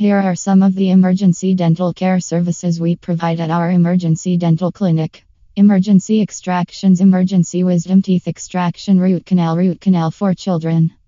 Here are some of the emergency dental care services we provide at our emergency dental clinic. Emergency extractions, emergency wisdom teeth extraction, root canal, root canal for children.